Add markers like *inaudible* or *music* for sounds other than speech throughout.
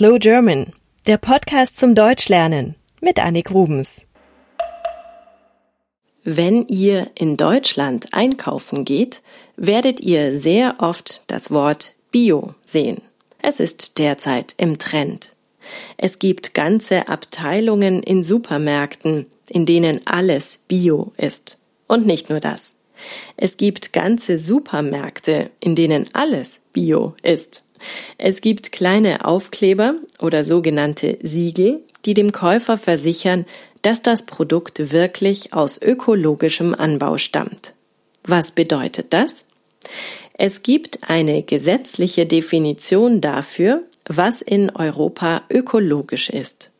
Slow German, der Podcast zum Deutschlernen mit Annik Rubens. Wenn ihr in Deutschland einkaufen geht, werdet ihr sehr oft das Wort Bio sehen. Es ist derzeit im Trend. Es gibt ganze Abteilungen in Supermärkten, in denen alles Bio ist. Und nicht nur das. Es gibt ganze Supermärkte, in denen alles Bio ist. Es gibt kleine Aufkleber oder sogenannte Siegel, die dem Käufer versichern, dass das Produkt wirklich aus ökologischem Anbau stammt. Was bedeutet das? Es gibt eine gesetzliche Definition dafür, was in Europa ökologisch ist.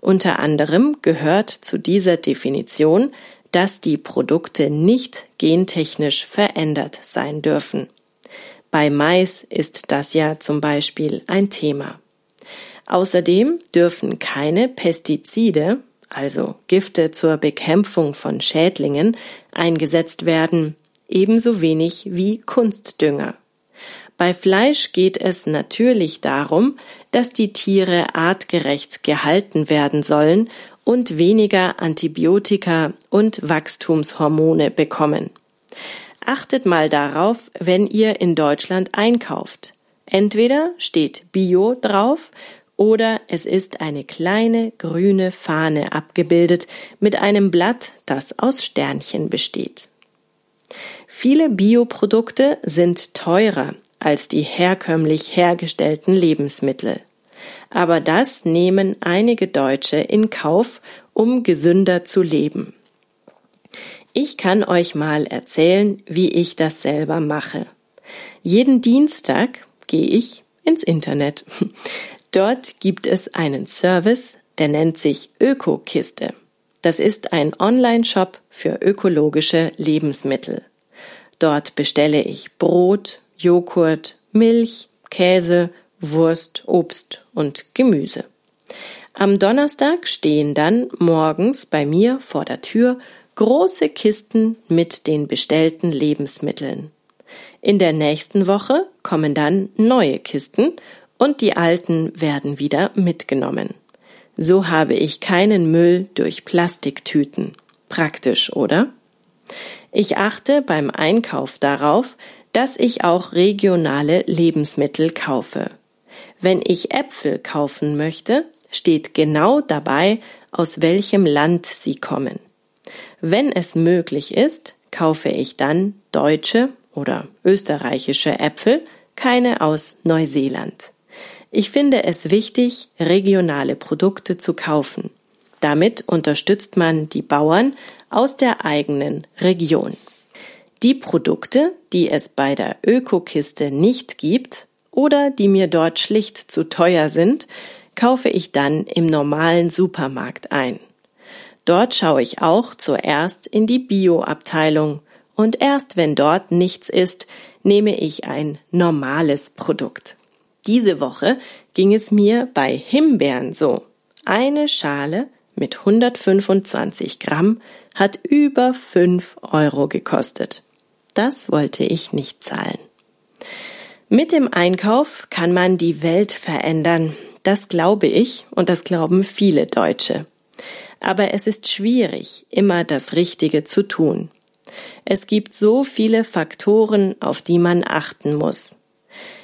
Unter anderem gehört zu dieser Definition, dass die Produkte nicht gentechnisch verändert sein dürfen. Bei Mais ist das ja zum Beispiel ein Thema. Außerdem dürfen keine Pestizide, also Gifte zur Bekämpfung von Schädlingen, eingesetzt werden, ebenso wenig wie Kunstdünger. Bei Fleisch geht es natürlich darum, dass die Tiere artgerecht gehalten werden sollen und weniger Antibiotika und Wachstumshormone bekommen. Achtet mal darauf, wenn ihr in Deutschland einkauft. Entweder steht Bio drauf oder es ist eine kleine grüne Fahne abgebildet mit einem Blatt, das aus Sternchen besteht. Viele Bioprodukte sind teurer als die herkömmlich hergestellten Lebensmittel. Aber das nehmen einige Deutsche in Kauf, um gesünder zu leben. Ich kann euch mal erzählen, wie ich das selber mache. Jeden Dienstag gehe ich ins Internet. *laughs* Dort gibt es einen Service, der nennt sich Ökokiste. Das ist ein Online-Shop für ökologische Lebensmittel. Dort bestelle ich Brot, Joghurt, Milch, Käse, Wurst, Obst und Gemüse. Am Donnerstag stehen dann morgens bei mir vor der Tür große Kisten mit den bestellten Lebensmitteln. In der nächsten Woche kommen dann neue Kisten und die alten werden wieder mitgenommen. So habe ich keinen Müll durch Plastiktüten. Praktisch, oder? Ich achte beim Einkauf darauf, dass ich auch regionale Lebensmittel kaufe. Wenn ich Äpfel kaufen möchte, steht genau dabei, aus welchem Land sie kommen. Wenn es möglich ist, kaufe ich dann deutsche oder österreichische Äpfel, keine aus Neuseeland. Ich finde es wichtig, regionale Produkte zu kaufen. Damit unterstützt man die Bauern aus der eigenen Region. Die Produkte, die es bei der Ökokiste nicht gibt oder die mir dort schlicht zu teuer sind, kaufe ich dann im normalen Supermarkt ein. Dort schaue ich auch zuerst in die Bio-Abteilung und erst wenn dort nichts ist, nehme ich ein normales Produkt. Diese Woche ging es mir bei Himbeeren so. Eine Schale mit 125 Gramm hat über 5 Euro gekostet. Das wollte ich nicht zahlen. Mit dem Einkauf kann man die Welt verändern. Das glaube ich und das glauben viele Deutsche aber es ist schwierig, immer das Richtige zu tun. Es gibt so viele Faktoren, auf die man achten muss.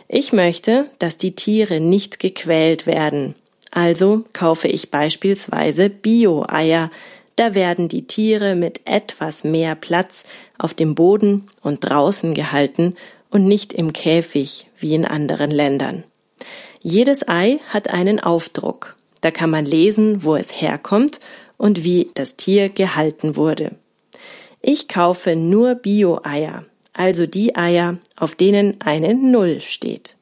Ich möchte, dass die Tiere nicht gequält werden. Also kaufe ich beispielsweise Bio-Eier. Da werden die Tiere mit etwas mehr Platz auf dem Boden und draußen gehalten und nicht im Käfig wie in anderen Ländern. Jedes Ei hat einen Aufdruck. Da kann man lesen, wo es herkommt und wie das Tier gehalten wurde. Ich kaufe nur Bio-Eier, also die Eier, auf denen eine Null steht.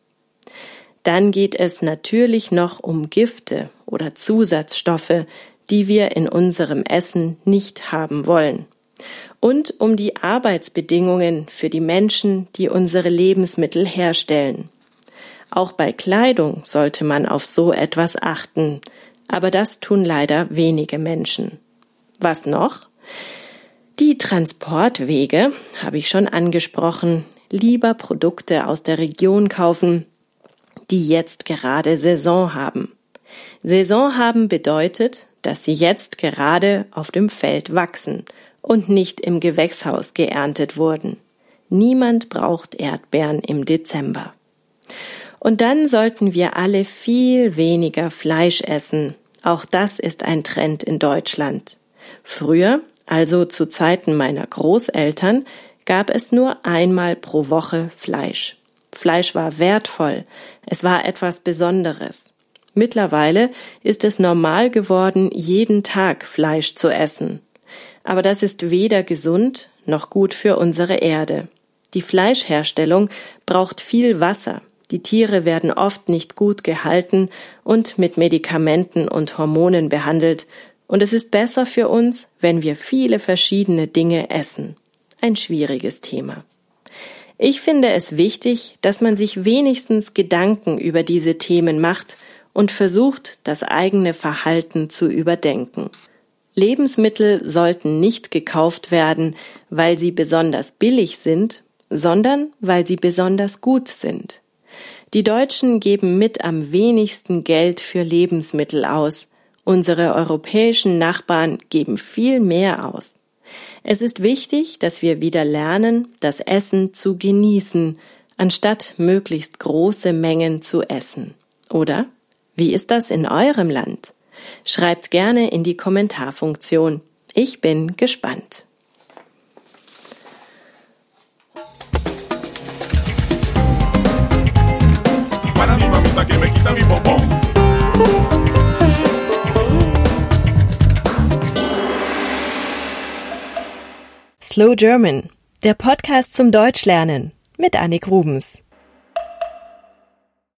Dann geht es natürlich noch um Gifte oder Zusatzstoffe, die wir in unserem Essen nicht haben wollen. Und um die Arbeitsbedingungen für die Menschen, die unsere Lebensmittel herstellen. Auch bei Kleidung sollte man auf so etwas achten, aber das tun leider wenige Menschen. Was noch? Die Transportwege habe ich schon angesprochen. Lieber Produkte aus der Region kaufen, die jetzt gerade Saison haben. Saison haben bedeutet, dass sie jetzt gerade auf dem Feld wachsen und nicht im Gewächshaus geerntet wurden. Niemand braucht Erdbeeren im Dezember. Und dann sollten wir alle viel weniger Fleisch essen. Auch das ist ein Trend in Deutschland. Früher, also zu Zeiten meiner Großeltern, gab es nur einmal pro Woche Fleisch. Fleisch war wertvoll, es war etwas Besonderes. Mittlerweile ist es normal geworden, jeden Tag Fleisch zu essen. Aber das ist weder gesund noch gut für unsere Erde. Die Fleischherstellung braucht viel Wasser. Die Tiere werden oft nicht gut gehalten und mit Medikamenten und Hormonen behandelt, und es ist besser für uns, wenn wir viele verschiedene Dinge essen. Ein schwieriges Thema. Ich finde es wichtig, dass man sich wenigstens Gedanken über diese Themen macht und versucht, das eigene Verhalten zu überdenken. Lebensmittel sollten nicht gekauft werden, weil sie besonders billig sind, sondern weil sie besonders gut sind. Die Deutschen geben mit am wenigsten Geld für Lebensmittel aus. Unsere europäischen Nachbarn geben viel mehr aus. Es ist wichtig, dass wir wieder lernen, das Essen zu genießen, anstatt möglichst große Mengen zu essen. Oder? Wie ist das in eurem Land? Schreibt gerne in die Kommentarfunktion. Ich bin gespannt. Slow German, der Podcast zum Deutschlernen mit Annik Rubens.